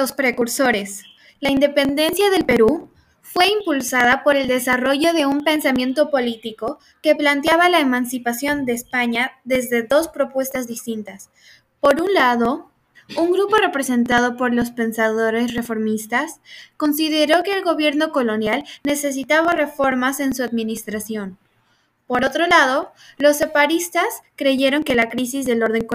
Los precursores. La independencia del Perú fue impulsada por el desarrollo de un pensamiento político que planteaba la emancipación de España desde dos propuestas distintas. Por un lado, un grupo representado por los pensadores reformistas consideró que el gobierno colonial necesitaba reformas en su administración. Por otro lado, los separistas creyeron que la crisis del orden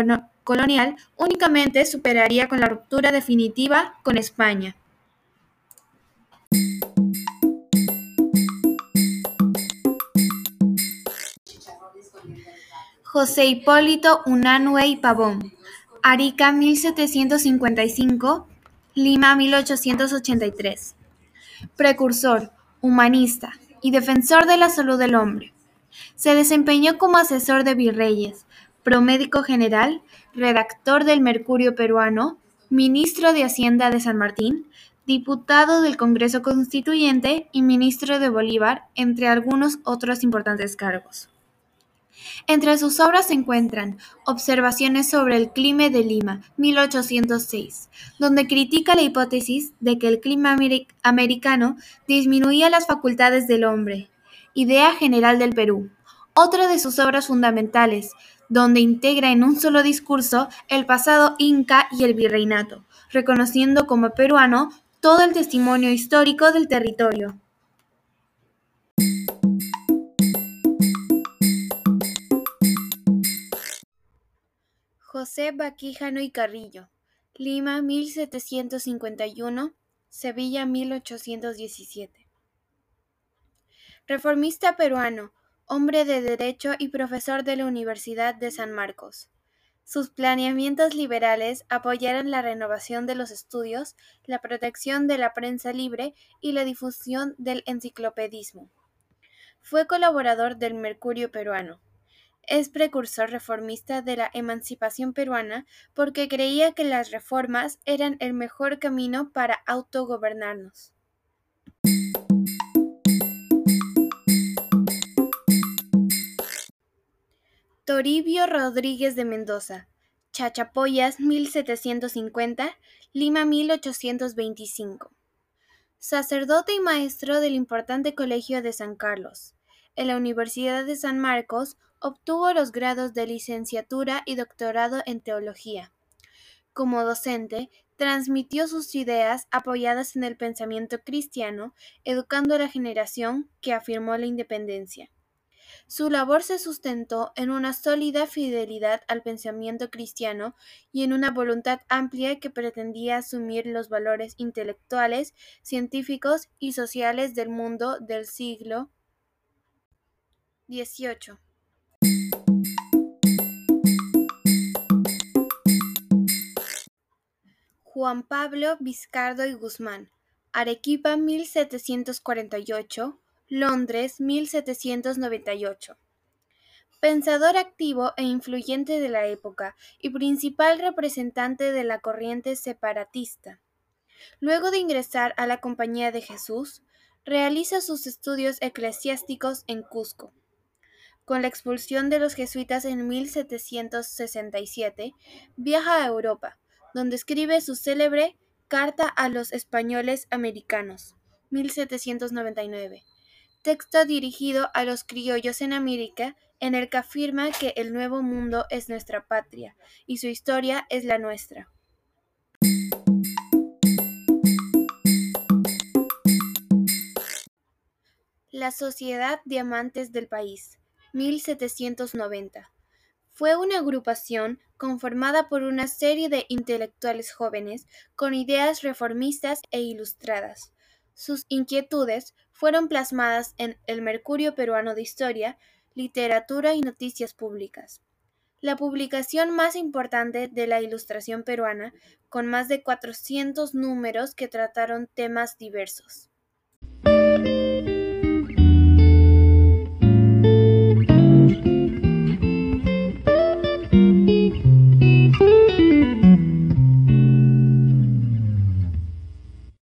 colonial únicamente superaría con la ruptura definitiva con España. José Hipólito Unanue y Pavón, Arica 1755, Lima 1883. Precursor, humanista y defensor de la salud del hombre. Se desempeñó como asesor de virreyes, promédico general, redactor del Mercurio peruano, ministro de Hacienda de San Martín, diputado del Congreso Constituyente y ministro de Bolívar, entre algunos otros importantes cargos. Entre sus obras se encuentran "Observaciones sobre el clima de Lima", 1806, donde critica la hipótesis de que el clima americano disminuía las facultades del hombre, "Idea general del Perú", otra de sus obras fundamentales, donde integra en un solo discurso el pasado inca y el virreinato, reconociendo como peruano todo el testimonio histórico del territorio. José Baquijano y Carrillo, Lima 1751, Sevilla 1817. Reformista peruano, hombre de derecho y profesor de la Universidad de San Marcos. Sus planeamientos liberales apoyaron la renovación de los estudios, la protección de la prensa libre y la difusión del enciclopedismo. Fue colaborador del Mercurio peruano. Es precursor reformista de la emancipación peruana porque creía que las reformas eran el mejor camino para autogobernarnos. Toribio Rodríguez de Mendoza, Chachapoyas 1750, Lima 1825. Sacerdote y maestro del importante Colegio de San Carlos. En la Universidad de San Marcos Obtuvo los grados de licenciatura y doctorado en teología. Como docente, transmitió sus ideas apoyadas en el pensamiento cristiano, educando a la generación que afirmó la independencia. Su labor se sustentó en una sólida fidelidad al pensamiento cristiano y en una voluntad amplia que pretendía asumir los valores intelectuales, científicos y sociales del mundo del siglo XVIII. Juan Pablo Vizcardo y Guzmán, Arequipa 1748, Londres 1798. Pensador activo e influyente de la época y principal representante de la corriente separatista. Luego de ingresar a la Compañía de Jesús, realiza sus estudios eclesiásticos en Cusco. Con la expulsión de los jesuitas en 1767, viaja a Europa, donde escribe su célebre Carta a los españoles americanos, 1799, texto dirigido a los criollos en América, en el que afirma que el Nuevo Mundo es nuestra patria y su historia es la nuestra. La Sociedad de Amantes del País, 1790. Fue una agrupación conformada por una serie de intelectuales jóvenes con ideas reformistas e ilustradas. Sus inquietudes fueron plasmadas en El Mercurio Peruano de Historia, Literatura y Noticias Públicas, la publicación más importante de la ilustración peruana, con más de 400 números que trataron temas diversos.